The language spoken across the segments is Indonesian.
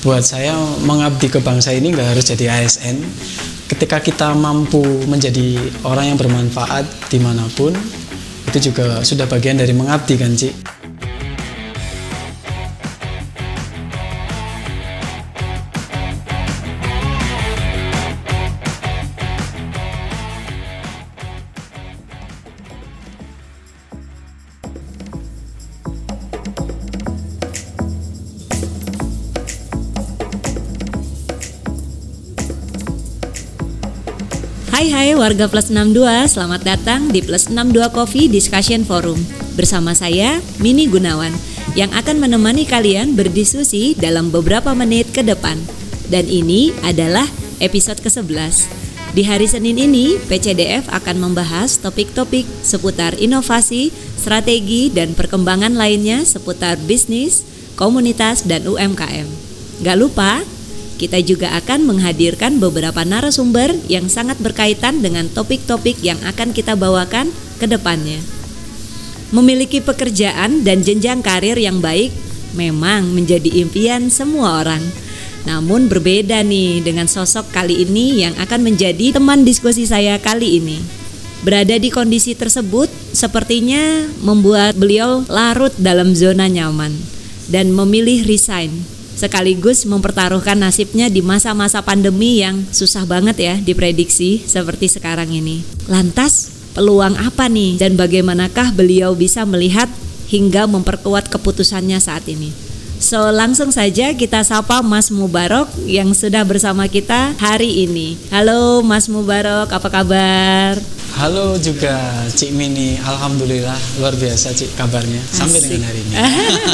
buat saya mengabdi ke bangsa ini nggak harus jadi ASN ketika kita mampu menjadi orang yang bermanfaat di mana pun itu juga sudah bagian dari mengabdi kan Cik Warga Plus 62, selamat datang di Plus 62 Coffee Discussion Forum bersama saya Mini Gunawan yang akan menemani kalian berdiskusi dalam beberapa menit ke depan. Dan ini adalah episode ke-11. Di hari Senin ini, PCDF akan membahas topik-topik seputar inovasi, strategi, dan perkembangan lainnya seputar bisnis, komunitas, dan UMKM. Gak lupa, kita juga akan menghadirkan beberapa narasumber yang sangat berkaitan dengan topik-topik yang akan kita bawakan ke depannya. Memiliki pekerjaan dan jenjang karir yang baik memang menjadi impian semua orang. Namun berbeda nih dengan sosok kali ini yang akan menjadi teman diskusi saya kali ini. Berada di kondisi tersebut sepertinya membuat beliau larut dalam zona nyaman dan memilih resign sekaligus mempertaruhkan nasibnya di masa-masa pandemi yang susah banget ya diprediksi seperti sekarang ini. Lantas, peluang apa nih dan bagaimanakah beliau bisa melihat hingga memperkuat keputusannya saat ini? So, langsung saja kita sapa Mas Mubarok yang sudah bersama kita hari ini. Halo Mas Mubarok, apa kabar? Halo juga Cik Mini, Alhamdulillah luar biasa Cik kabarnya sampai Asik. dengan hari ini.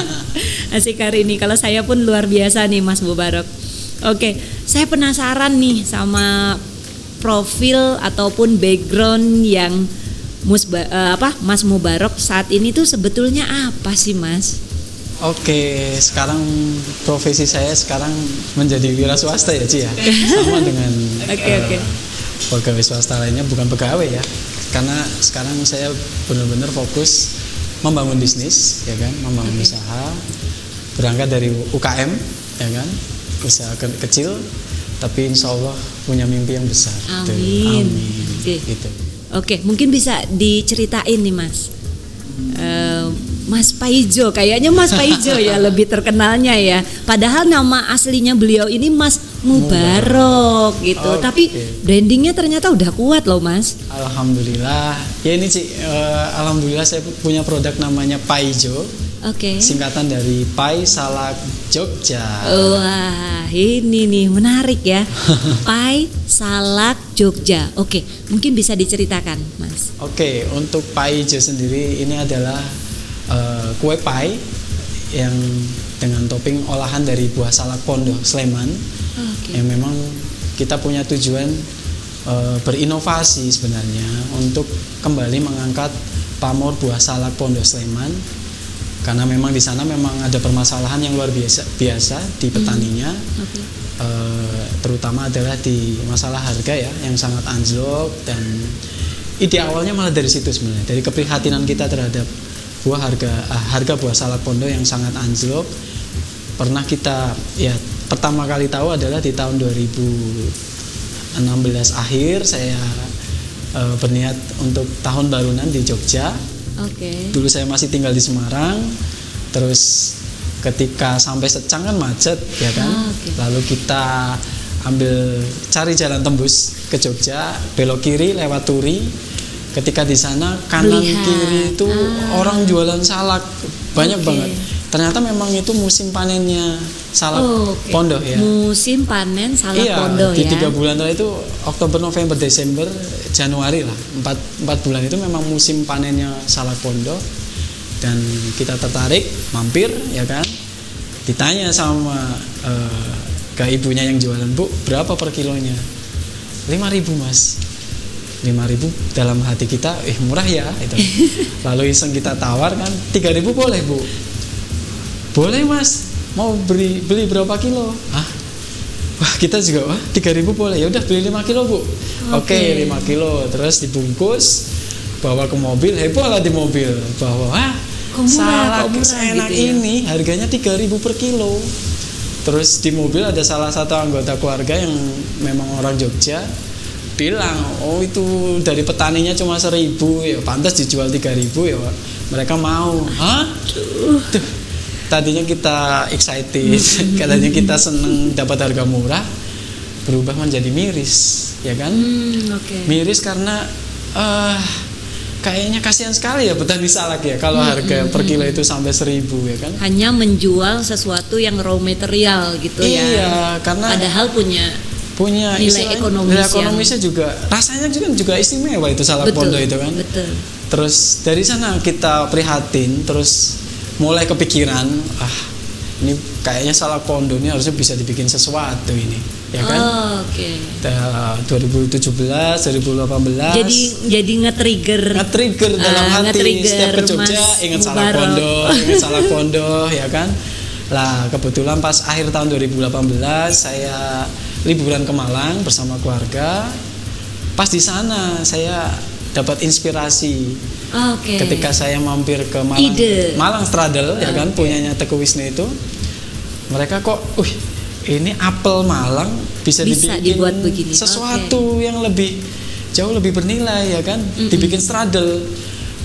Asik hari ini, kalau saya pun luar biasa nih Mas Mubarok. Oke, saya penasaran nih sama profil ataupun background yang Musba, uh, apa Mas Mubarok saat ini tuh sebetulnya apa sih Mas? Oke, sekarang profesi saya sekarang menjadi wira swasta ya Ci ya. Sama dengan Oke, okay, uh, oke. Okay pegawai swasta lainnya bukan pegawai ya karena sekarang saya benar-benar fokus membangun bisnis ya kan membangun okay. usaha berangkat dari UKM ya kan usaha ke kecil tapi insya Allah punya mimpi yang besar amin, amin. Okay. gitu oke mungkin bisa diceritain nih mas uh, Mas Paijo, kayaknya Mas Paijo ya lebih terkenalnya ya. Padahal nama aslinya beliau ini Mas Mubarok gitu. Okay. Tapi brandingnya ternyata udah kuat loh Mas. Alhamdulillah. Ya ini sih, uh, alhamdulillah saya punya produk namanya Paijo. Oke. Okay. Singkatan dari Pai Salak Jogja. Wah, ini nih menarik ya. Pai Salak Jogja. Oke, mungkin bisa diceritakan, Mas. Oke, untuk Paijo sendiri ini adalah uh, kue pai yang dengan topping olahan dari buah salak pondo Sleman okay. yang memang kita punya tujuan uh, berinovasi sebenarnya untuk kembali mengangkat pamor buah salak pondo Sleman karena memang di sana memang ada permasalahan yang luar biasa biasa di petaninya hmm. okay. uh, eh, terutama adalah di masalah harga ya yang sangat anjlok dan ide awalnya malah dari situ sebenarnya dari keprihatinan kita terhadap buah harga harga buah salak pondo yang sangat anjlok pernah kita ya pertama kali tahu adalah di tahun 2016 akhir saya uh, berniat untuk tahun barunan di Jogja. Oke. Okay. Dulu saya masih tinggal di Semarang. Terus ketika sampai Secang kan macet ya kan. Ah, okay. Lalu kita ambil cari jalan tembus ke Jogja, belok kiri lewat Turi ketika di sana kanan Lihat. kiri itu ah. orang jualan salak banyak okay. banget ternyata memang itu musim panennya salak oh, okay. pondok ya. Musim panen salak iya, pondok di ya. tiga bulan itu Oktober November Desember Januari lah. Empat empat bulan itu memang musim panennya salak pondok. Dan kita tertarik mampir ya kan? Ditanya sama uh, ke ibunya yang jualan bu berapa per kilonya? Lima ribu mas. 5000 dalam hati kita eh murah ya itu lalu iseng kita tawar kan 3000 boleh bu boleh mas. Mau beli beli berapa kilo? Ah wah kita juga wah 3000 boleh. Ya udah beli 5 kilo bu. Oke okay. okay, 5 kilo. Terus dibungkus bawa ke mobil. Heboh lah di mobil. Bahwa ah salak enak gitu ya? ini. Harganya 3000 per kilo. Terus di mobil ada salah satu anggota keluarga yang memang orang Jogja bilang oh itu dari petaninya cuma seribu. Ya pantas dijual tiga ribu ya mereka mau. Hah? Tuh. Tadinya kita excited katanya kita seneng dapat harga murah berubah menjadi miris ya kan Hmm, oke. miris karena eh kayaknya kasihan sekali ya petani salak ya kalau harga per kilo itu sampai seribu ya kan Hanya menjual sesuatu yang raw material gitu ya. iya karena Padahal punya punya nilai ekonomis nilai yang- ekonomisnya juga rasanya juga juga istimewa itu salak betul. pondo itu kan Betul. terus dari sana kita prihatin terus mulai kepikiran ah ini kayaknya salak pondo ini harusnya bisa dibikin sesuatu ini. Ya kan? Oh, oke. Ta- 2017 2018 Jadi jadi nge-trigger. Nge-trigger dalam Ah, hati nge-trigger setiap ke Jogja Mas ingat Mubarok. pondo ingat salak pondo ya kan? Lah kebetulan pas akhir tahun 2018 saya liburan ke Malang bersama keluarga. Pas di sana saya dapat inspirasi Oke. ketika saya mampir ke Malang Ide. Malang Straddle ya kan punyanya Teguh Wisnu itu mereka kok wih ini apel Malang bisa, Bisa dibikin dibuat begini. sesuatu yang lebih jauh lebih bernilai ya kan dibikin straddle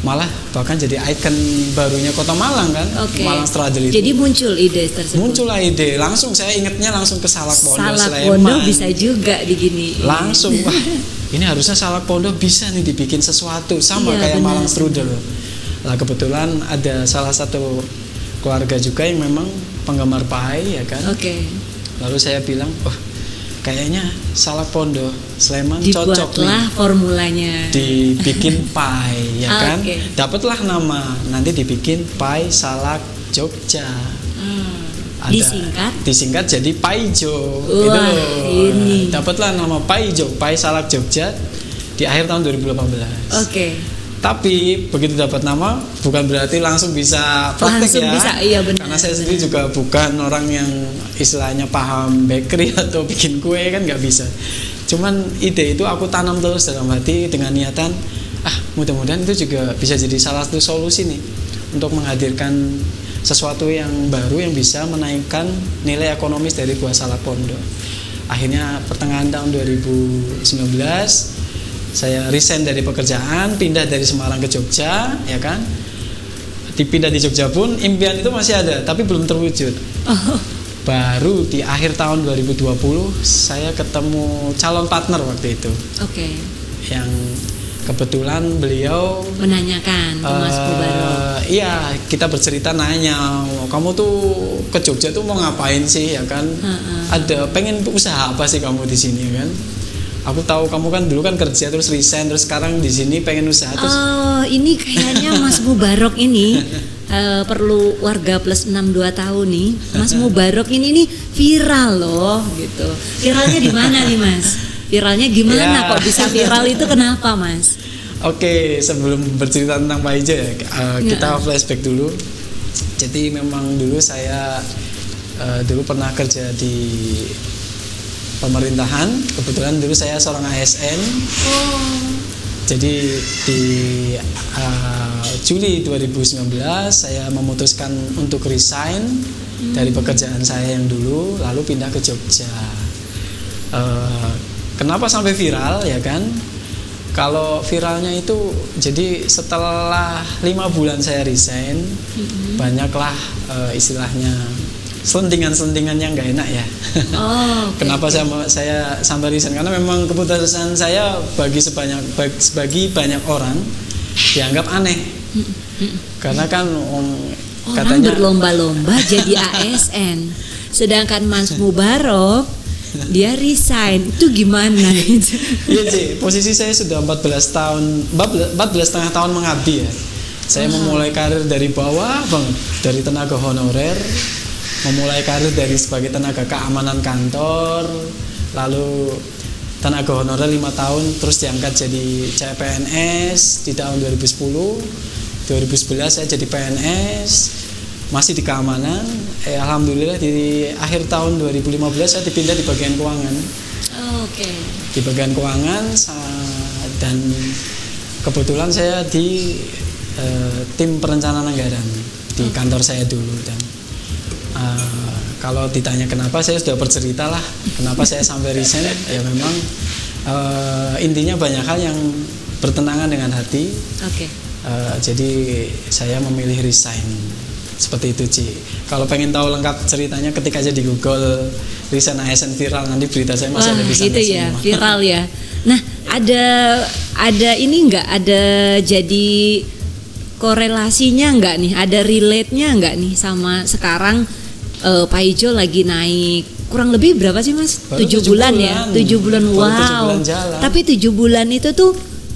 malah bahkan jadi ikon barunya kota Malang kan Oke. Malang Straddle itu Jadi muncul ide tersebut. muncullah ide langsung saya ingetnya langsung ke Salak Pondok Salak Pondo bisa juga digini. langsung ini harusnya salak pondok bisa nih dibikin sesuatu sama Iya, kayak. Malang strudel lah kebetulan ada salah satu keluarga juga yang memang penggemar pie ya kan Oke. lalu saya bilang wah kayaknya salak pondok Sleman cocok nih Dibuatlah formulanya. dibikin pie ya kan Oke. dapatlah nama nanti dibikin pie salak Jogja. Ada Disingkat disingkat jadi Paijo Wah, gitu. ini. dapatlah nama Paijo Pai Salak Jogja di akhir tahun 2018 Oke. tapi begitu dapat nama bukan berarti langsung bisa praktek Langsung ya bisa, iya benar. karena saya sendiri juga bukan orang yang istilahnya paham bakery atau bikin kue kan nggak bisa cuman ide itu aku tanam terus dalam hati dengan niatan ah mudah-mudahan itu juga bisa jadi salah satu solusi nih untuk menghadirkan sesuatu yang baru yang bisa menaikkan nilai ekonomis dari buah salak pondok. Akhirnya pertengahan tahun 2019 saya resign dari pekerjaan pindah dari Semarang ke Jogja ya kan? Dipindah di Jogja pun impian itu masih ada tapi belum terwujud. Oh, baru di akhir tahun 2020 saya ketemu calon partner waktu itu. Oke. yang kebetulan beliau Menanyakan ke Mas Mubarok. iya kita bercerita nanya kamu tuh ke Jogja tuh mau ngapain sih ya kan Heeh. ada pengen usaha apa sih kamu di sini ya kan aku tahu kamu kan dulu kan kerja terus resign terus sekarang di sini pengen usaha terus Oh, ini kayaknya Mas Mubarok ini eh, perlu warga plus 62 tahun nih. Mas Mubarok ini nih viral loh gitu. Viralnya di mana nih, Mas? Viralnya gimana Ya. kok bisa viral itu kenapa, Mas? Oke, sebelum bercerita tentang Pak Ijo ya, eh, kita flashback dulu. Jadi memang dulu saya eh, dulu pernah kerja di pemerintahan. Kebetulan dulu saya seorang ASN. Oh. Jadi di eh, Juli 2019 saya memutuskan untuk resign dari pekerjaan saya yang dulu, lalu pindah ke Jogja. Eh, kenapa sampai viral ya kan? Kalau viralnya itu jadi setelah lima bulan saya resign, banyaklah eh, istilahnya selentingan-selentingan yang nggak enak ya. Oh, oke, Kenapa saya saya sampai resign? Karena memang keputusan saya bagi sebanyak bagi, bagi banyak orang dianggap aneh. Karena kan om, Orang katanya berlomba-lomba jadi ASN. Sedangkan Mas Mubarok dia resign. Itu gimana? Iya sih, posisi saya sudah 14 tahun, 14 setengah tahun mengabdi ya. Saya memulai karir dari bawah banget, dari tenaga honorer, memulai karir dari sebagai tenaga keamanan kantor, lalu tenaga honorer lima tahun, terus diangkat jadi CPNS di tahun 2010. 2011 saya jadi PNS, masih di keamanan. Eh, Alhamdulillah di akhir tahun 2015 saya dipindah di bagian keuangan Oh, Oke. di bagian keuangan dan kebetulan saya di eh, tim perencanaan anggaran di kantor saya dulu dan eh, kalau ditanya kenapa saya sudah bercerita lah kenapa saya sampai resign ya memang uh, intinya banyak hal yang bertentangan dengan hati. Oke. Okay. Uh, jadi saya memilih resign seperti itu Ci. Kalau pengen tahu lengkap ceritanya ketika aja di Google resign ASN viral nanti berita saya masih Wah, ada di sana itu ya viral ya. Nah ada ada ini enggak ada jadi korelasinya enggak nih ada relate-nya enggak nih sama sekarang uh, Pak Ijo lagi naik kurang lebih berapa sih mas? tujuh bulan, bulan ya, tujuh bulan wow. bulan Tapi tujuh bulan itu tuh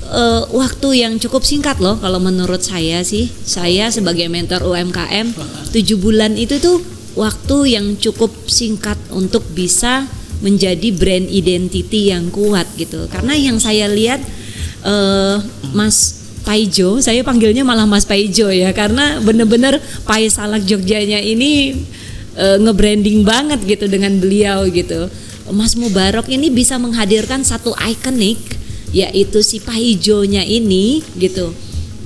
uh, waktu yang cukup singkat loh kalau menurut saya sih. Saya sebagai mentor UMKM, tujuh bulan itu tuh waktu yang cukup singkat untuk bisa menjadi brand identity yang kuat gitu. Karena yang saya lihat uh, Mas Paijo, saya panggilnya malah Mas Paijo ya, karena bener-bener Pai Salak Jogjanya ini uh, nge-branding banget gitu dengan beliau gitu. Mas Mubarok ini bisa menghadirkan satu ikonik yaitu si pahijonya ini gitu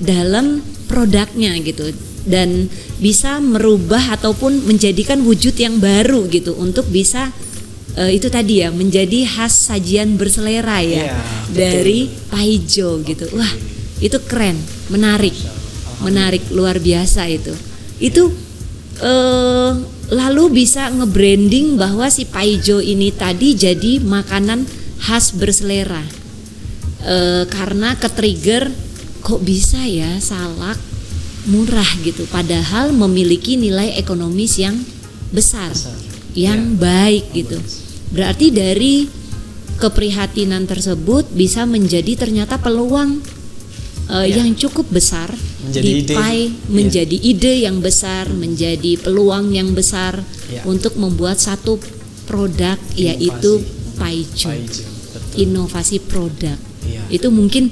dalam produknya gitu dan bisa merubah ataupun menjadikan wujud yang baru gitu untuk bisa uh, itu tadi ya menjadi khas sajian berselera ya, ya dari pahijo gitu. Wah itu keren menarik menarik luar biasa itu. Itu uh, lalu bisa nge-branding bahwa si pahijo ini tadi jadi makanan khas berselera e, karena ke trigger kok bisa ya salak murah gitu padahal memiliki nilai ekonomis yang besar, besar. yang ya. baik gitu berarti dari keprihatinan tersebut bisa menjadi ternyata peluang uh, ya. yang cukup besar menjadi di ide. PAI ya. menjadi ya. ide yang besar menjadi peluang yang besar ya. untuk membuat satu produk Inovasi. yaitu Paijo inovasi produk Iya. Itu mungkin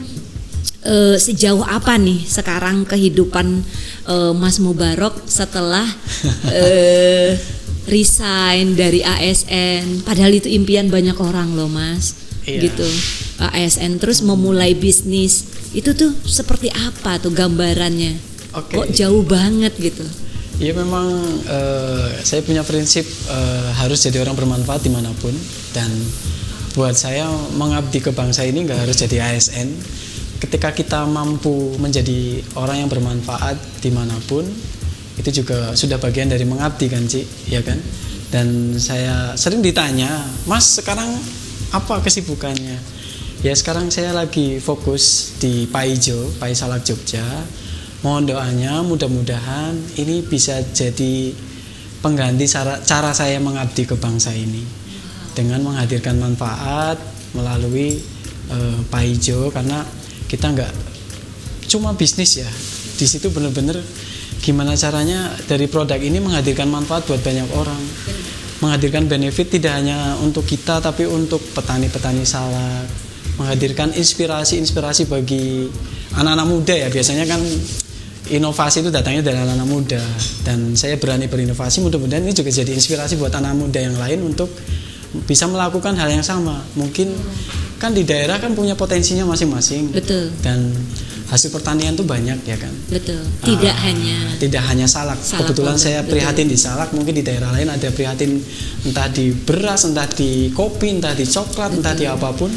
uh, sejauh apa nih sekarang kehidupan uh, Mas Mubarok setelah uh, resign dari ASN padahal itu impian banyak orang loh Mas iya. gitu ASN terus memulai bisnis itu tuh seperti apa tuh gambarannya okay. kok jauh banget gitu Ya memang uh, saya punya prinsip uh, harus jadi orang bermanfaat di mana pun dan buat saya mengabdi ke bangsa ini nggak harus jadi ASN ketika kita mampu menjadi orang yang bermanfaat di mana pun itu juga sudah bagian dari mengabdi kan Ci? Ya kan? Dan saya sering ditanya Mas sekarang apa kesibukannya? Ya sekarang saya lagi fokus di Paijo Pai Salak Jogja. Mohon doanya mudah-mudahan ini bisa jadi pengganti cara saya mengabdi ke bangsa ini dengan menghadirkan manfaat melalui uh, Paijo karena kita nggak cuma bisnis ya. Di situ benar-benar gimana caranya dari produk ini menghadirkan manfaat buat banyak orang. Menghadirkan benefit tidak hanya untuk kita tapi untuk petani-petani salak. Menghadirkan inspirasi-inspirasi bagi anak-anak muda ya. Biasanya kan inovasi itu datangnya dari anak-anak muda. Dan saya berani berinovasi mudah-mudahan ini juga jadi inspirasi buat anak muda yang lain untuk bisa melakukan hal yang sama. Mungkin kan di daerah kan punya potensinya masing-masing. Betul. Dan hasil pertanian tuh banyak ya kan. Betul. Tidak uh, hanya tidak hanya salak. salak Kebetulan saya prihatin betul. di salak, mungkin di daerah lain ada prihatin entah di beras, entah di kopi, entah di coklat, betul. entah di apa pun.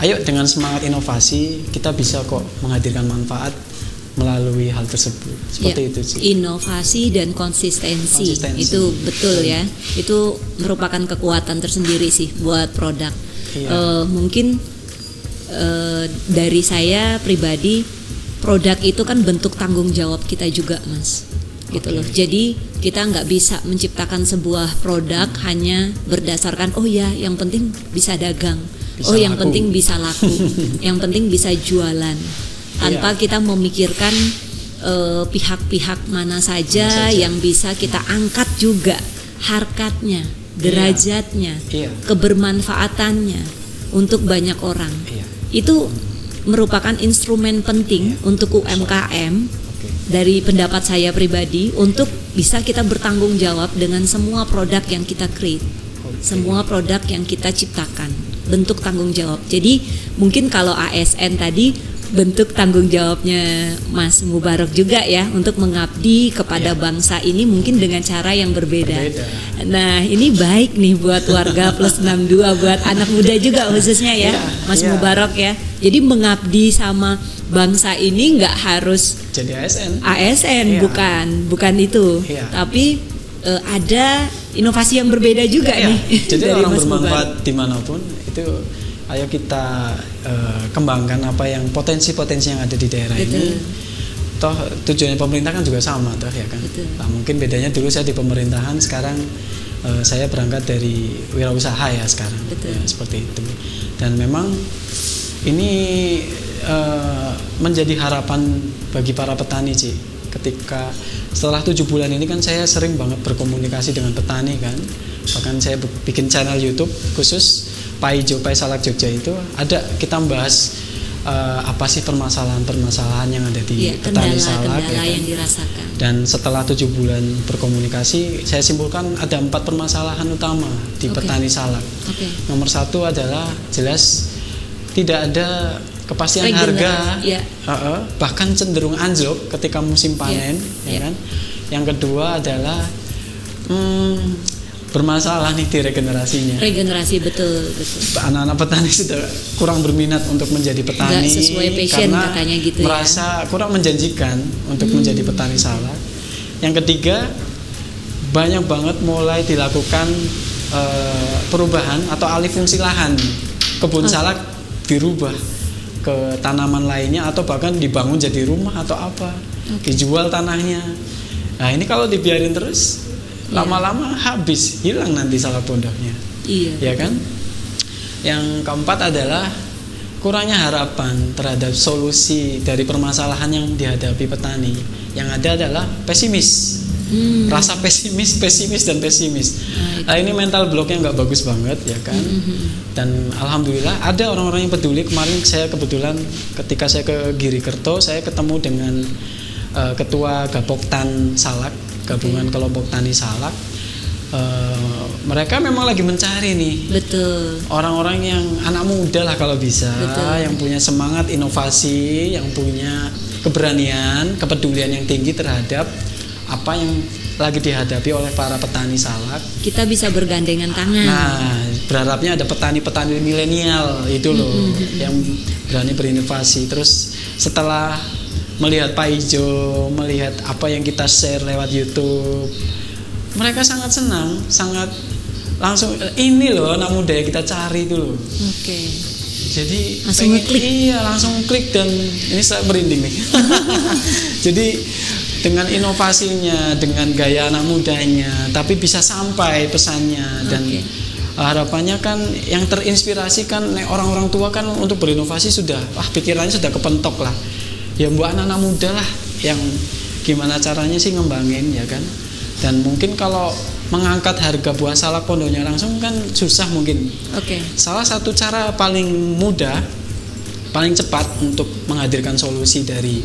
Ayo dengan semangat inovasi kita bisa kok menghadirkan manfaat melalui hal tersebut. Seperti ya, itu sih. inovasi dan konsistensi, konsistensi. Itu betul ya. Itu merupakan kekuatan tersendiri sih buat produk. Ya. uh, mungkin uh, dari saya pribadi produk itu kan bentuk tanggung jawab kita juga mas. Gitu okay. loh. Jadi kita nggak bisa menciptakan sebuah produk hmm. hanya berdasarkan oh ya yang penting bisa dagang. Bisa oh laku. yang penting bisa laku. Yang penting bisa jualan tanpa iya. kita memikirkan eh, pihak-pihak uh, mana, saja mana saja yang bisa kita angkat juga harkatnya, iya. derajatnya, iya. kebermanfaatannya untuk banyak orang. Iya. Itu merupakan instrumen penting iya. untuk UMKM dari pendapat saya pribadi untuk bisa kita bertanggung jawab dengan semua produk yang kita create, semua produk yang kita ciptakan, bentuk tanggung jawab. Jadi mungkin kalau ASN tadi bentuk tanggung jawabnya Mas Mubarok juga ya untuk mengabdi kepada Iya. bangsa ini mungkin dengan cara yang berbeda. Berbeda. Nah, ini baik nih buat warga plus 62 buat anak muda juga khususnya ya, Iya, Mas iya. Mubarok ya. Jadi mengabdi sama bangsa ini nggak harus Jadi ASN. ASN Iya. bukan, bukan itu. Iya. Tapi eh, ada inovasi yang berbeda juga Iya, nih. Jadi orang Mas Mubarok. bermanfaat di mana pun itu ayo kita eh, kembangkan apa yang potensi-potensi yang ada di daerah Betul. ini. Toh tujuannya pemerintah kan juga sama toh ya kan. Betul. Nah, mungkin bedanya dulu saya di pemerintahan sekarang eh, saya berangkat dari wirausaha ya sekarang. Betul. Ya, seperti itu. Dan memang ini eh, menjadi harapan bagi para petani sih ketika setelah tujuh bulan ini kan saya sering banget berkomunikasi dengan petani kan bahkan saya bikin channel YouTube khusus Pai Jo Pai Salak Jogja itu ada kita bahas eh, apa sih permasalahan-permasalahan yang ada di Iya, petani salak kendala-kendala ya kan? yang dirasakan. dan setelah tujuh bulan berkomunikasi saya simpulkan ada empat permasalahan utama di Oke. petani salak Oke. Nomor satu adalah jelas tidak ada kepastian Regular, harga, ya. Heeh, bahkan cenderung anjlok ketika musim panen, ya. ya kan. Yang kedua adalah hmm, bermasalah nih di regenerasinya. Regenerasi betul betul. Anak-anak petani sudah kurang berminat untuk menjadi petani Nggak sesuai passion karena katanya gitu ya. merasa kurang menjanjikan untuk menjadi petani salak. Yang ketiga banyak banget mulai dilakukan eh, perubahan atau alih fungsi lahan kebun salak dirubah ke tanaman lainnya atau bahkan dibangun jadi rumah atau apa dijual tanahnya nah ini kalau dibiarin terus. Lama-lama habis hilang nanti salak pondoknya Iya. ya kan yang keempat adalah kurangnya harapan terhadap solusi dari permasalahan yang dihadapi petani yang ada adalah pesimis Hmm. rasa pesimis, pesimis dan pesimis. Nah. Nah, ini mental blocknya nggak bagus banget ya kan. Dan alhamdulillah ada orang-orang yang peduli. Kemarin saya kebetulan ketika saya ke Giri Kerto, saya ketemu dengan eh, ketua Gapoktan Salak, gabungan kelompok tani Salak. Eh, mereka memang lagi mencari nih Betul. orang-orang yang anak muda lah kalau bisa, Betul. yang punya semangat inovasi, yang punya keberanian, kepedulian yang tinggi terhadap apa yang lagi dihadapi oleh para petani salak. Kita bisa bergandengan tangan. Nah, berharapnya ada petani-petani milenial itu loh yang berani berinovasi. Terus setelah melihat Pak Ijo, melihat apa yang kita share lewat YouTube, mereka sangat senang, sangat langsung ini loh anak muda yang kita cari itu loh. Oke. Jadi Langsung pengen- ngeklik. Iya, langsung klik dan ini saya merinding nih. Jadi dengan inovasinya, dengan gaya anak mudanya, tapi bisa sampai pesannya dan harapannya kan yang terinspirasi kan orang-orang tua kan untuk berinovasi sudah wah pikirannya sudah kepentok lah. Ya buat anak-anak muda lah yang gimana caranya sih ngembangin ya kan. Dan mungkin kalau mengangkat harga buah salak pondoknya langsung kan susah mungkin Oke. Salah satu cara paling mudah, paling cepat untuk menghadirkan solusi dari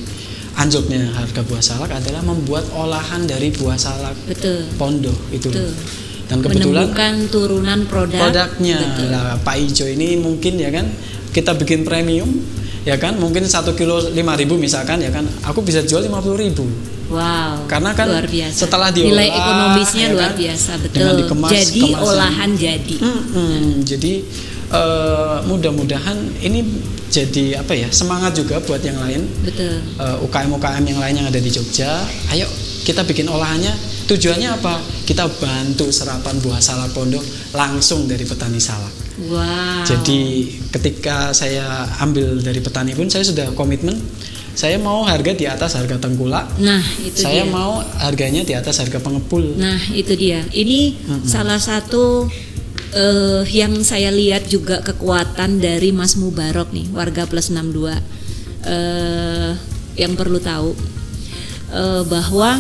anjloknya harga buah salak adalah membuat olahan dari buah salak Betul. pondok itu. Betul. Dan kebetulan Menemukan turunan produk. produknya Betul. Pak Ijo ini mungkin ya kan kita bikin premium ya kan mungkin satu kilo 5000 misalkan ya kan aku bisa jual 50000 Wow. Karena kan luar biasa. setelah diolah, nilai ekonomisnya ya luar kan, biasa dengan betul. dikemas, jadi kemasan. olahan jadi. Mm-mm. Jadi eh, mudah-mudahan ini jadi apa ya semangat juga buat yang lain Betul. eh, UKM-UKM yang lain yang ada di Jogja. Ayo kita bikin olahannya. Tujuannya apa? Kita bantu serapan buah salak pondok langsung dari petani salak. Wow. Jadi ketika saya ambil dari petani pun saya sudah komitmen. Saya mau harga di atas harga tengkulak. Nah, itu Saya dia. mau harganya di atas harga pengepul. Nah, itu dia. Ini salah satu eh, yang saya lihat juga kekuatan dari Mas Mubarok nih, warga plus 62. Eh, yang perlu tahu eh, bahwa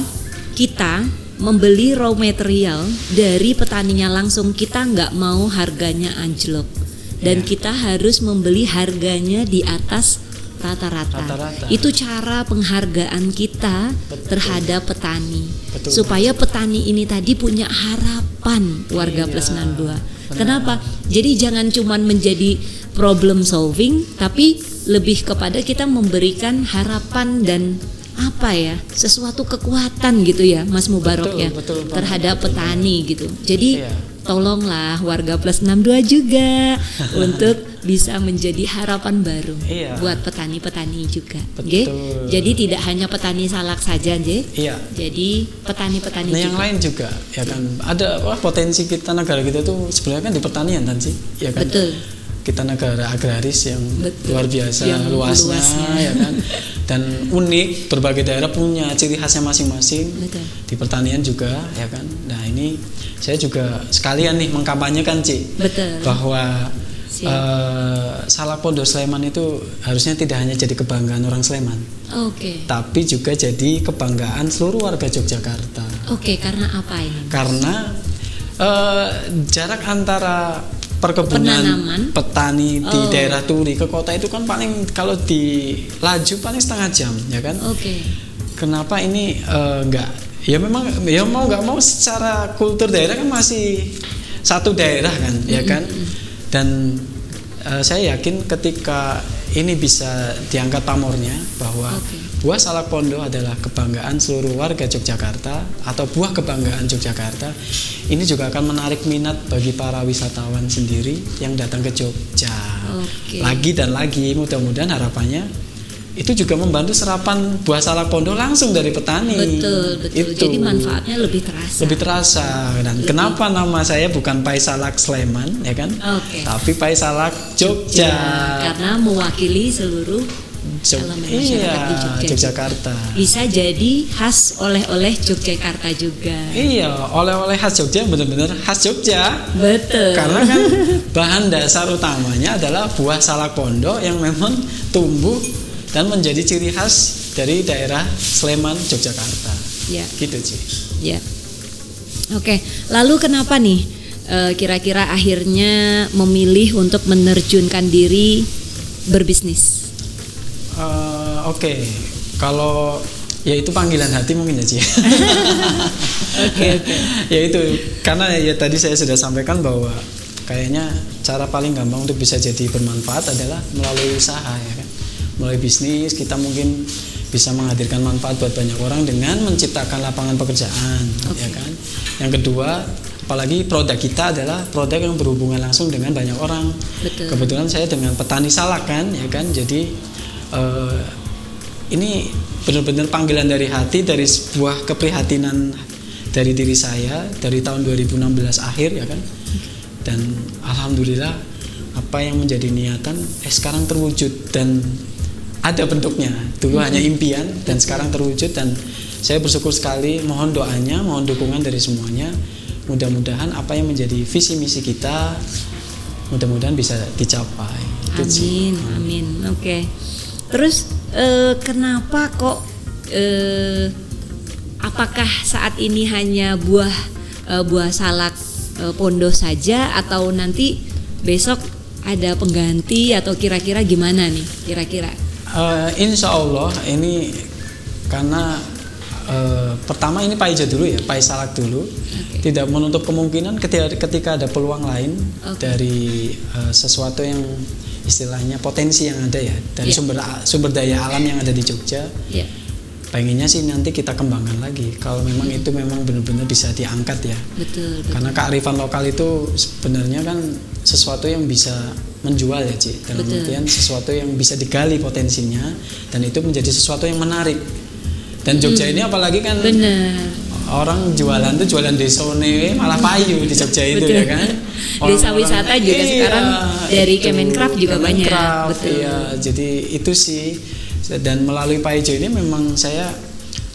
kita membeli raw material dari petaninya langsung kita nggak mau harganya anjlok dan Iya. kita harus membeli harganya di atas rata-rata. Itu cara penghargaan kita Betul. terhadap petani Betul. supaya petani ini tadi punya harapan warga Iya, plus 62. benar. Kenapa? Jadi jangan cuman menjadi problem solving tapi lebih kepada kita memberikan harapan dan apa ya sesuatu kekuatan gitu ya Mas Mubarok Betul, ya betul terhadap betul petani gitu. Jadi Iya. tolonglah warga plus 62 juga untuk bisa menjadi harapan baru Iya. buat petani-petani juga. Betul. Nggih? Jadi tidak hanya petani salak saja, nggih. Iya. Jadi petani-petani Nah yang juga. lain juga ya kan ada wah potensi kita negara kita tuh sebenarnya kan di pertanian kan sih ya kan Betul. Kita negara agraris yang Betul. luar biasa Yang luasnya, luasnya. ya kan dan unik berbagai daerah punya ciri khasnya masing-masing di pertanian juga ya kan nah ini saya juga sekalian nih mengkampanyekan Ci Betul. bahwa Siap. eh, Salak Pondok Sleman itu harusnya tidak hanya jadi kebanggaan orang Sleman Oke. tapi juga jadi kebanggaan seluruh warga Yogyakarta Oke, karena apa ini? karena eh, jarak antara perkebunan Penanaman. petani di Oh. daerah Turi ke kota itu kan paling kalau di laju paling setengah jam ya kan Oke. kenapa ini eh, enggak ya memang ya mau nggak mau secara kultur daerah kan masih satu daerah kan ya kan dan eh, saya yakin ketika ini bisa diangkat pamornya bahwa Oke. Buah salak pondok adalah kebanggaan seluruh warga Yogyakarta atau buah kebanggaan Yogyakarta ini juga akan menarik minat bagi para wisatawan sendiri yang datang ke Jogja Oke. lagi dan lagi mudah-mudahan harapannya itu juga membantu serapan buah salak pondok langsung dari petani. Betul, betul. Itu. Jadi manfaatnya lebih terasa. lebih terasa dan Lebih. kenapa nama saya bukan Pai Salak Sleman ya kan? Oke. Tapi Pai Salak Jogja. Ya, karena mewakili seluruh Elemen masyarakat iya, di Jogja. Yogyakarta. bisa jadi khas oleh-oleh Yogyakarta juga. Iya, oleh-oleh khas Jogja benar-benar khas Jogja. Betul. Karena kan bahan dasar utamanya adalah buah salak pondok yang memang tumbuh dan menjadi ciri khas dari daerah Sleman, Yogyakarta. ya, Gitu, Ci. ya. Oke, lalu kenapa nih eh, kira-kira akhirnya memilih untuk menerjunkan diri berbisnis? Oke, kalau ya itu panggilan hati mungkin ya Ci. Oke, oke. ya itu karena ya tadi saya sudah sampaikan bahwa kayaknya cara paling gampang untuk bisa jadi bermanfaat adalah melalui usaha ya kan. Melalui bisnis kita mungkin bisa menghadirkan manfaat buat banyak orang dengan menciptakan lapangan pekerjaan Oke. ya kan. Yang kedua apalagi produk kita adalah produk yang berhubungan langsung dengan banyak orang. Betul. Kebetulan saya dengan petani salak kan ya kan. Jadi eh, ini benar-benar panggilan dari hati dari sebuah keprihatinan dari diri saya dari tahun 2016 akhir ya kan dan alhamdulillah apa yang menjadi niatan eh sekarang terwujud dan ada bentuknya dulu hanya impian dan sekarang terwujud dan saya bersyukur sekali mohon doanya mohon dukungan dari semuanya mudah-mudahan apa yang menjadi visi misi kita mudah-mudahan bisa dicapai. Amin, amin. Oke. Terus eh, kenapa kok eh, apakah saat ini hanya buah eh, buah salak eh, pondo saja atau nanti besok ada pengganti atau kira-kira gimana nih kira-kira? Eh, insya Allah ini karena eh, pertama ini Pak Ijo dulu ya, Pak Salak dulu. Tidak menutup kemungkinan ketika, ketika ada peluang lain Oke. dari eh, sesuatu yang istilahnya potensi yang ada ya dari Iya. sumber sumber daya alam yang ada di Jogja. Ya, Pengennya sih nanti kita kembangkan lagi. Kalau memang itu memang benar-benar bisa diangkat ya. betul. betul. Karena kearifan lokal itu sebenarnya kan sesuatu yang bisa menjual ya Ci dalam Betul. artian sesuatu yang bisa digali potensinya dan itu menjadi sesuatu yang menarik dan Jogja ini apalagi kan Benar. Orang jualan tuh jualan desone malah payu di Jogja itu Betul. ya kan Desa Orang-orang- wisata juga sekarang dari itu. Kemenkraf juga banyak. Kemenkraf, Betul. iya. jadi itu sih dan melalui Pak Ijo ini memang saya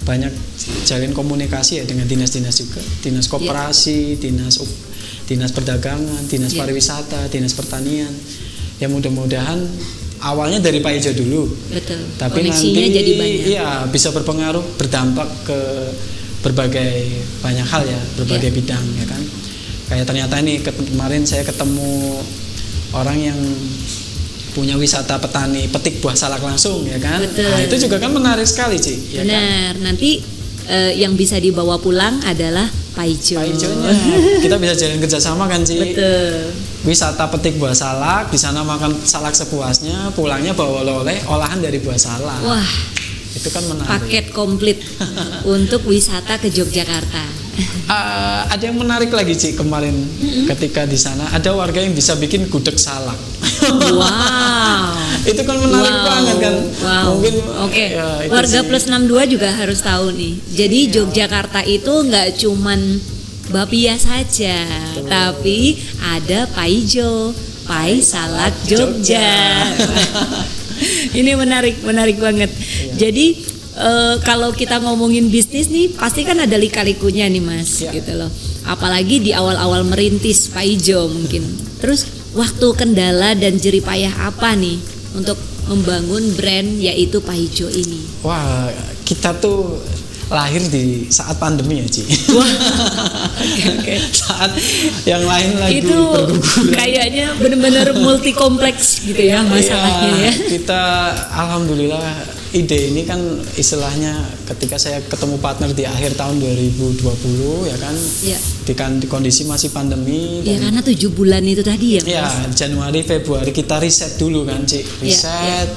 banyak jalin komunikasi ya dengan dinas-dinas juga dinas koperasi dinas up- dinas perdagangan dinas Iya. pariwisata dinas pertanian ya mudah-mudahan awalnya dari Pak Ijo dulu Betul. tapi Koneksinya nanti jadi banyak. iya bisa berpengaruh berdampak ke berbagai banyak hal ya berbagai Iya. bidang ya kan kayak ternyata ini kemarin saya ketemu orang yang punya wisata petani petik buah salak langsung ya kan Betul. nah itu juga kan menarik sekali sih ya kan Benar. Nanti eh, yang bisa dibawa pulang adalah Paijo. Paijonya kita bisa jalan kerjasama kan sih. Betul. Wisata petik buah salak, di sana makan salak sepuasnya, pulangnya bawa oleh-oleh olahan dari buah salak. Wah, itu kan menarik. paket komplit untuk wisata ke Yogyakarta. Uh, ada yang menarik lagi sih kemarin ketika di sana ada warga yang bisa bikin gudeg salak. Wow. itu kan menarik wow. banget kan. Wow. Mungkin Oke. ya, itu Warga sih. plus 62 juga harus tahu nih. Jadi Yogyakarta itu nggak cuman bapia saja, tapi ada paijo, pai salak Jogja. Ini menarik, menarik banget. Jadi eh, kalau kita ngomongin bisnis nih, pasti kan ada lika-likunya nih mas, Iya. gitu loh. Apalagi di awal-awal merintis paijo mungkin. Terus waktu kendala dan jeripayah apa nih untuk membangun brand yaitu paijo ini? Wah, kita tuh lahir di saat pandemi ya, Ci. Wah, oke. saat yang lain lagi itu berguguran. kayaknya benar-benar multi kompleks gitu ya masalahnya ya. Iya, Kita alhamdulillah ide ini kan istilahnya ketika saya ketemu partner di akhir tahun 2020 ya kan Ya. di, kan, di kondisi masih pandemi Ya karena tujuh bulan itu tadi ya. ya Mas. Januari Februari kita riset dulu kan Cik Iya, riset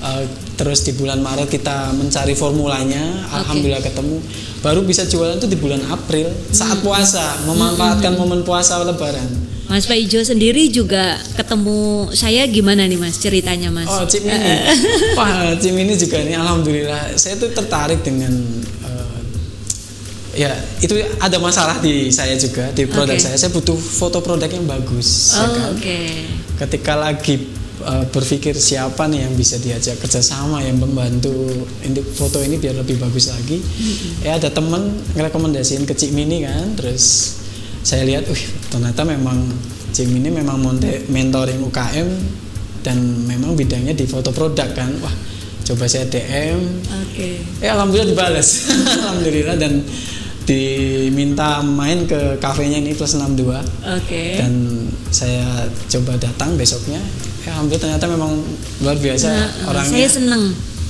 eh, terus di bulan Maret kita mencari formulanya alhamdulillah ketemu baru bisa jualan tuh di bulan April Hmm. saat puasa memanfaatkan momen puasa lebaran Mas Paijo sendiri juga ketemu saya gimana nih Mas ceritanya Mas? Oh, Cim ini. Wah, Cim ini juga nih alhamdulillah saya tuh tertarik dengan eh, ya itu ada masalah di saya juga di produk Oke. saya. Saya butuh foto produk yang bagus ya Oh, kan. oke. Ketika lagi eh, berpikir siapa nih yang bisa diajak kerjasama yang membantu ini foto ini biar lebih bagus lagi. Ya ada temen ngerekomendasiin ke Cik Mini kan, terus saya lihat, wih ternyata memang Cik Mini memang monte- mentoring UKM dan memang bidangnya di foto produk kan, wah coba saya DM, Oke. eh alhamdulillah dibales, alhamdulillah dan diminta main ke kafenya ini plus 62 Oke. dan saya coba datang besoknya ya alhamdulillah ternyata memang luar biasa Nah, orangnya Saya seneng.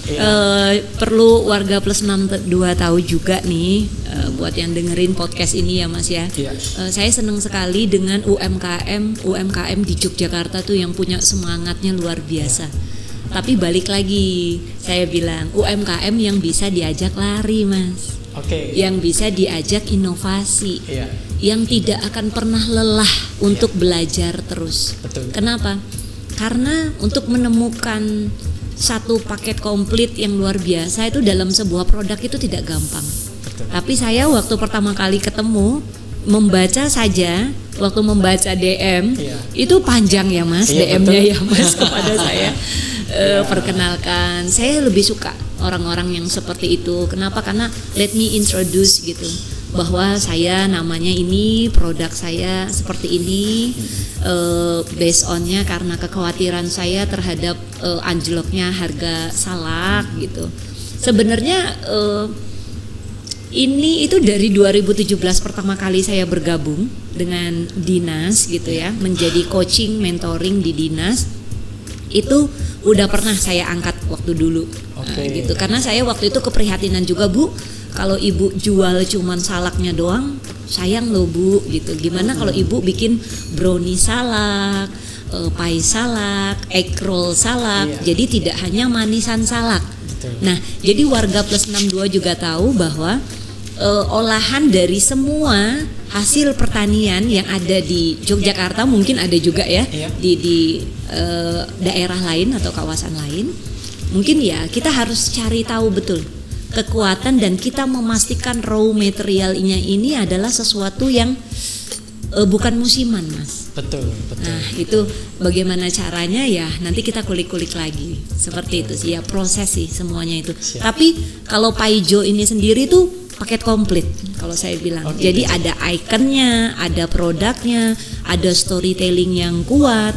Iya. Eh, perlu warga plus 62 tahu juga nih eh, buat yang dengerin podcast ini ya Mas ya. Iya. Eh, saya seneng sekali dengan UMKM UMKM di Yogyakarta tuh yang punya semangatnya luar biasa. Tapi balik lagi saya bilang UMKM yang bisa diajak lari Mas, oke yang bisa diajak inovasi, iya yang tidak akan pernah lelah untuk belajar terus. betul Kenapa? Karena untuk menemukan satu paket komplit yang luar biasa itu dalam sebuah produk itu tidak gampang. betul Tapi saya waktu pertama kali ketemu membaca saja, waktu membaca DM Iya. itu panjang ya Mas, Iya, DM-nya ya Mas kepada saya. Eh, perkenalkan, saya lebih suka orang-orang yang seperti itu. Kenapa? Karena let me introduce gitu bahwa saya namanya ini, produk saya seperti ini, eh, based onnya karena kekhawatiran saya terhadap eh, anjloknya harga salak gitu. Sebenarnya eh, ini itu dari 2017 pertama kali saya bergabung dengan dinas gitu ya, menjadi coaching mentoring di dinas. Itu udah pernah saya angkat waktu dulu. Nah, Oke. gitu. Karena saya waktu itu keprihatinan juga, Bu. Kalau Ibu jual cuman salaknya doang, sayang loh, Bu, gitu. Gimana kalau Ibu bikin brownie salak, eh, pie salak, egg roll salak. Iya. Jadi tidak hanya manisan salak. Betul. Nah, jadi warga plus 62 juga tahu bahwa eh, olahan dari semua hasil pertanian yang ada di Yogyakarta mungkin ada juga ya Iya. di di eh, daerah lain atau kawasan lain. Mungkin ya kita harus cari tahu betul kekuatan dan kita memastikan raw materialnya ini adalah sesuatu yang eh, bukan musiman, Mas. Betul betul Nah, itu bagaimana caranya ya nanti kita kulik-kulik lagi. Seperti itu sih ya proses sih semuanya itu. Siap. Tapi kalau Paijo ini sendiri tuh paket komplit kalau saya bilang. Gitu. Jadi ada ikonnya, ada produknya, ada storytelling yang kuat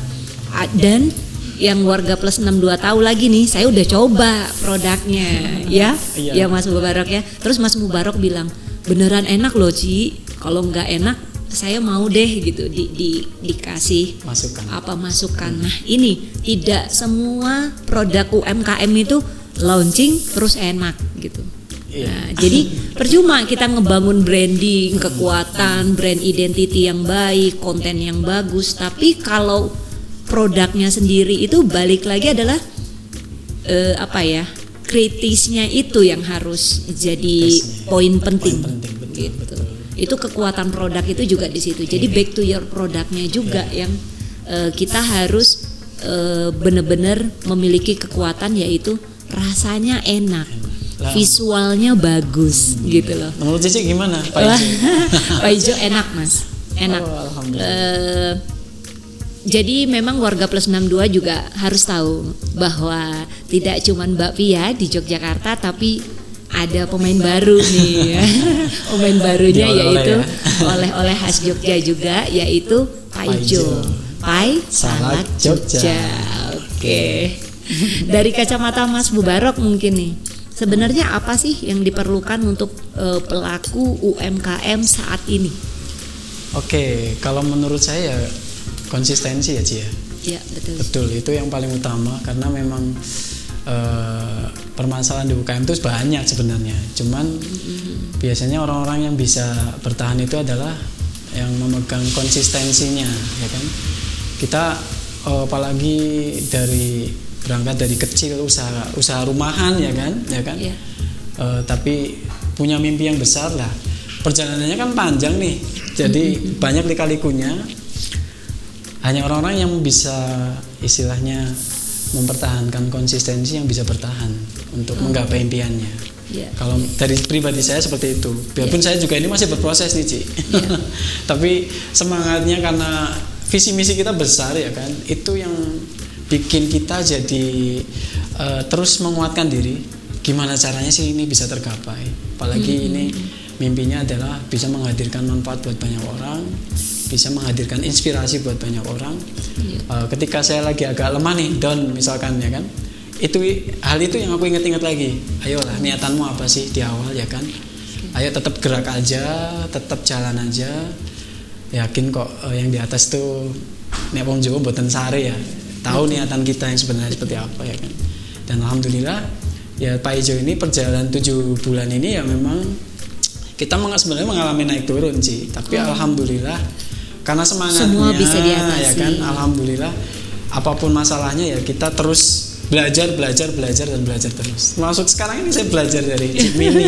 dan yang warga plus 62 tahu lagi nih, saya udah coba produknya ya. Iya. Ya Mas Mubarok ya. Terus Mas Mubarok bilang, "Beneran enak loh, Ci. Kalau nggak enak saya mau deh gitu di, di dikasih masukan apa masukan. Nah, ini tidak semua produk UMKM itu launching terus enak gitu. Iya. Nah, jadi percuma kita ngebangun branding, kekuatan, brand identity yang baik, konten yang bagus, tapi kalau produknya sendiri itu balik lagi adalah eh, apa ya? kritisnya itu yang harus jadi poin penting. Poin penting, betul, gitu. betul. Itu kekuatan produk itu juga di situ. Jadi back to your produknya juga Iya. yang eh, kita harus eh, benar-benar memiliki kekuatan yaitu rasanya enak, Lah. visualnya bagus gitu loh. Menurut Cici gimana Pak Ijo? Pak Ijo enak mas, enak. Oh, alhamdulillah. Eh, jadi memang warga plus 62 juga harus tahu bahwa tidak cuma Mbak Pia di Yogyakarta tapi ada pemain baru nih. pemain barunya Diolah-olah yaitu ya. oleh-oleh khas Jogja juga yaitu Pak Ijo. Pai Salak Jogja. Jogja. Oke. Dari kacamata Mas Bubarok mungkin nih. Sebenarnya apa sih yang diperlukan untuk eh, pelaku UMKM saat ini? Oke, kalau menurut saya konsistensi ya Ci ya. Ya, betul. Betul, itu yang paling utama karena memang eh, permasalahan di UKM itu banyak sebenarnya. Cuman biasanya orang-orang yang bisa bertahan itu adalah yang memegang konsistensinya, ya kan? Kita eh, apalagi dari berangkat dari kecil usaha usaha rumahan ya kan, ya kan? Iya. Eh, tapi punya mimpi yang besar lah. Perjalanannya kan panjang nih, jadi banyak lika-likunya hanya orang-orang yang bisa istilahnya mempertahankan konsistensi yang bisa bertahan untuk menggapai impiannya. Ya. Kalau dari pribadi saya seperti itu. Biarpun saya juga ini masih berproses nih, Ci. Tapi semangatnya karena visi misi kita besar ya kan. Itu yang bikin kita jadi eh, terus menguatkan diri. Gimana caranya sih ini bisa tergapai? Apalagi ini mimpinya adalah bisa menghadirkan manfaat buat banyak orang, bisa menghadirkan inspirasi buat banyak orang. Eh, ketika saya lagi agak lemah nih, down misalkan ya kan, itu hal itu yang aku ingat-ingat lagi. Ayolah niatanmu apa sih di awal ya kan? Ayo tetap gerak aja, tetap jalan aja. Yakin kok eh, yang di atas tuh nek wong Jawa mboten sare ya. Tahu niatan kita yang sebenarnya seperti apa ya kan. Dan alhamdulillah ya Pak Ijo ini perjalanan tujuh bulan ini ya memang kita meng- sebenarnya mengalami naik turun sih. Tapi alhamdulillah karena semangatnya Semua bisa diatasi. ya kan alhamdulillah apa pun masalahnya ya kita terus belajar belajar belajar dan belajar terus masuk sekarang ini saya belajar dari Cik Mini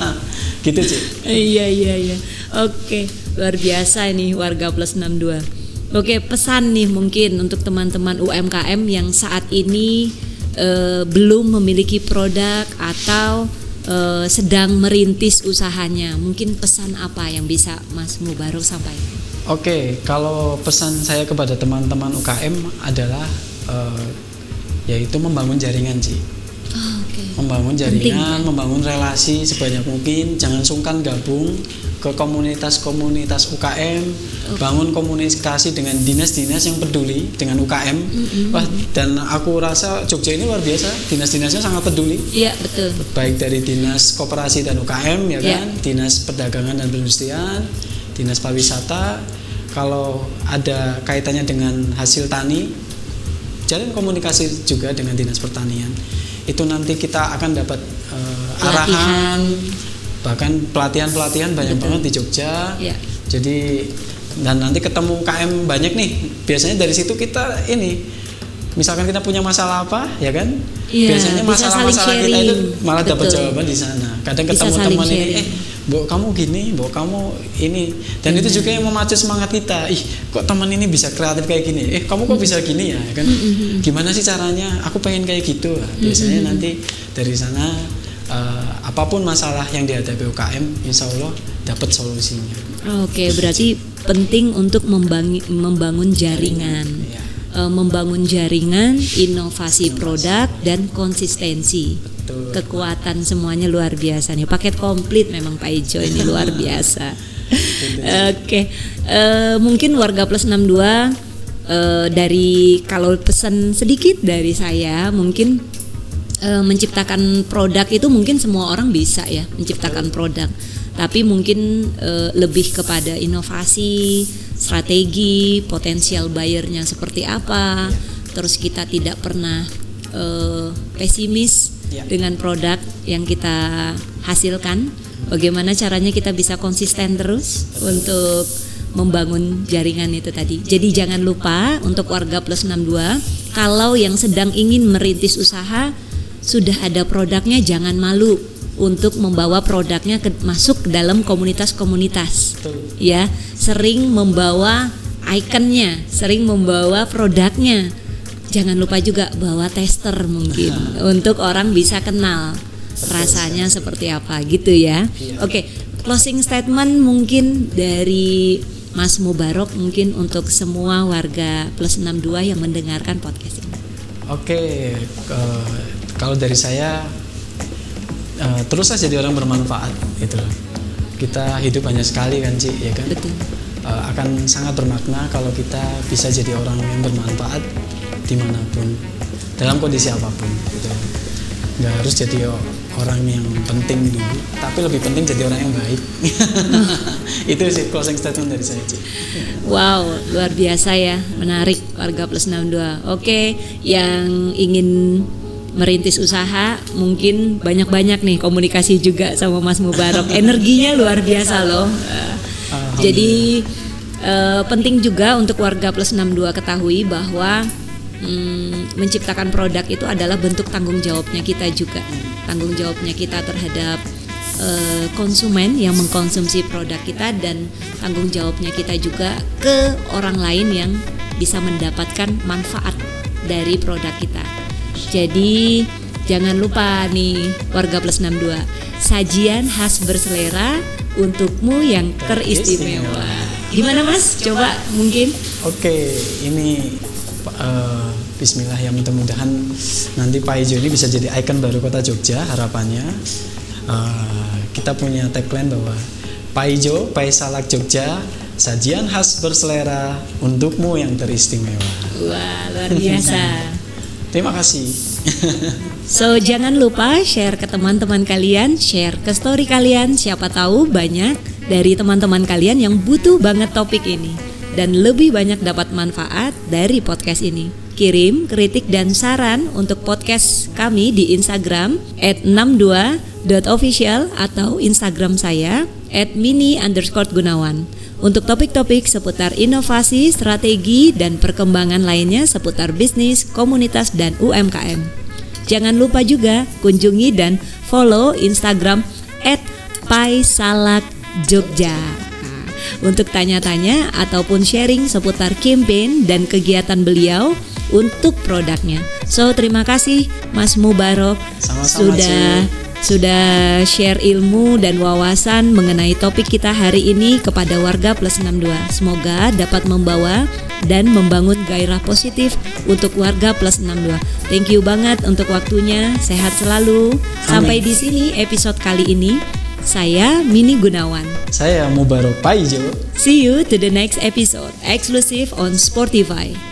gitu Cik Iya iya iya. Oke, luar biasa ini warga plus 62. Oke, pesan nih mungkin untuk teman-teman UMKM yang saat ini eh, belum memiliki produk atau eh, sedang merintis usahanya. Mungkin pesan apa yang bisa Mas Mubarok sampaikan? Oke, kalau pesan saya kepada teman-teman UKM adalah eh, yaitu membangun jaringan sih. Oke. Membangun Penting, jaringan, ya? membangun relasi sebanyak mungkin, jangan sungkan gabung ke komunitas-komunitas UKM, bangun komunikasi dengan dinas-dinas yang peduli dengan UKM. Wah, dan aku rasa Jogja ini luar biasa, dinas-dinasnya sangat peduli. Iya betul. Baik dari dinas koperasi dan UKM ya Iya. kan, dinas perdagangan dan perindustrian, dinas pariwisata. Kalau ada kaitannya dengan hasil tani, jalin komunikasi juga dengan dinas pertanian. Itu nanti kita akan dapat eh, arahan, bahkan pelatihan-pelatihan banyak banget di Jogja. Iya. Jadi dan nanti ketemu KM banyak nih. Biasanya dari situ kita ini misalkan kita punya masalah apa, ya kan? Iya, Biasanya masalah-masalah kita itu malah dapat Betul. jawaban di sana. Kadang Bisa ketemu teman ini, eh, Mbok kamu gini, Mbok kamu ini. Dan itu juga yang memacu semangat kita. Ih, kok teman ini bisa kreatif kayak gini? Eh, kamu kok bisa gini ya, kan? Gimana sih caranya? Aku pengen kayak gitu. Biasanya nanti dari sana eh, apa pun masalah yang dihadapi UKM, insya Allah dapat solusinya. Oke, berarti penting untuk membangi- membangun jaringan. Eh, membangun jaringan, inovasi produk dan konsistensi. Betul. Kekuatan semuanya luar biasa nih. Paket komplit memang Pak Ijo ini luar biasa. Oke, Eh, mungkin warga plus 62 eh, dari kalau pesan sedikit dari saya mungkin eh, menciptakan produk itu mungkin semua orang bisa ya menciptakan produk tapi mungkin eh, lebih kepada inovasi strategi potensial buyernya seperti apa terus kita tidak pernah eh, pesimis Ya. dengan produk yang kita hasilkan. Bagaimana caranya kita bisa konsisten terus untuk membangun jaringan itu tadi. Jadi jangan lupa untuk warga plus 62 kalau yang sedang ingin merintis usaha sudah ada produknya jangan malu untuk membawa produknya ke, masuk ke dalam komunitas-komunitas. Ya, sering membawa ikonnya, sering membawa produknya. Jangan lupa juga bawa tester mungkin untuk orang bisa kenal rasanya seperti apa gitu ya. Iya. Oke, closing statement mungkin dari Mas Mubarok mungkin untuk semua warga plus 62 yang mendengarkan podcast ini. Oke, ke- kalau dari saya eh, terus saja jadi orang bermanfaat gitu loh. Kita hidup hanya sekali kan, Ci, ya kan? Betul. Eh, akan sangat bermakna kalau kita bisa jadi orang yang bermanfaat di mana pun dalam kondisi apa pun gitu nggak harus jadi orang yang penting dulu tapi lebih penting jadi orang yang baik itu sih closing statement dari saya Ci. Wow, luar biasa ya, menarik warga plus 62. Oke, yang ingin merintis usaha mungkin banyak-banyak nih komunikasi juga sama Mas Mubarok. Energinya luar biasa loh. Jadi eh, penting juga untuk warga plus 62 ketahui bahwa mm, menciptakan produk itu adalah bentuk tanggung jawabnya kita juga. Tanggung jawabnya kita terhadap eh, konsumen yang mengkonsumsi produk kita dan tanggung jawabnya kita juga ke orang lain yang bisa mendapatkan manfaat dari produk kita. Jadi jangan lupa nih warga plus 62 sajian khas berselera untukmu yang teristimewa. Gimana Mas? Coba mungkin oke ini eh, Bismillah ya mudah-mudahan nanti Pak Ijo ini bisa jadi ikon baru kota Jogja harapannya Eh, kita punya tagline bahwa Pak Ijo, Pak Salak Jogja sajian khas berselera untukmu yang teristimewa wah luar biasa. Terima kasih. So jangan lupa share ke teman-teman kalian, share ke story kalian. Siapa tahu banyak dari teman-teman kalian yang butuh banget topik ini dan lebih banyak dapat manfaat dari podcast ini. Kirim kritik dan saran untuk podcast kami di Instagram @62.official atau Instagram saya @mini underscore gunawan. Untuk topik-topik seputar inovasi, strategi, dan perkembangan lainnya seputar bisnis, komunitas, dan UMKM. Jangan lupa juga kunjungi dan follow Instagram @paisalakjogja. Nah, Untuk tanya-tanya ataupun sharing seputar campaign dan kegiatan beliau untuk produknya. So terima kasih Mas Mubarok Sama-sama, sudah sudah share ilmu dan wawasan mengenai topik kita hari ini kepada warga plus 62. Semoga dapat membawa dan membangun gairah positif untuk warga plus 62. Thank you banget untuk waktunya. Sehat selalu. Sampai di sini episode kali ini. Saya Mini Gunawan. Saya Mubarok Pak Ijo. See you to the next episode exclusive on Spotify.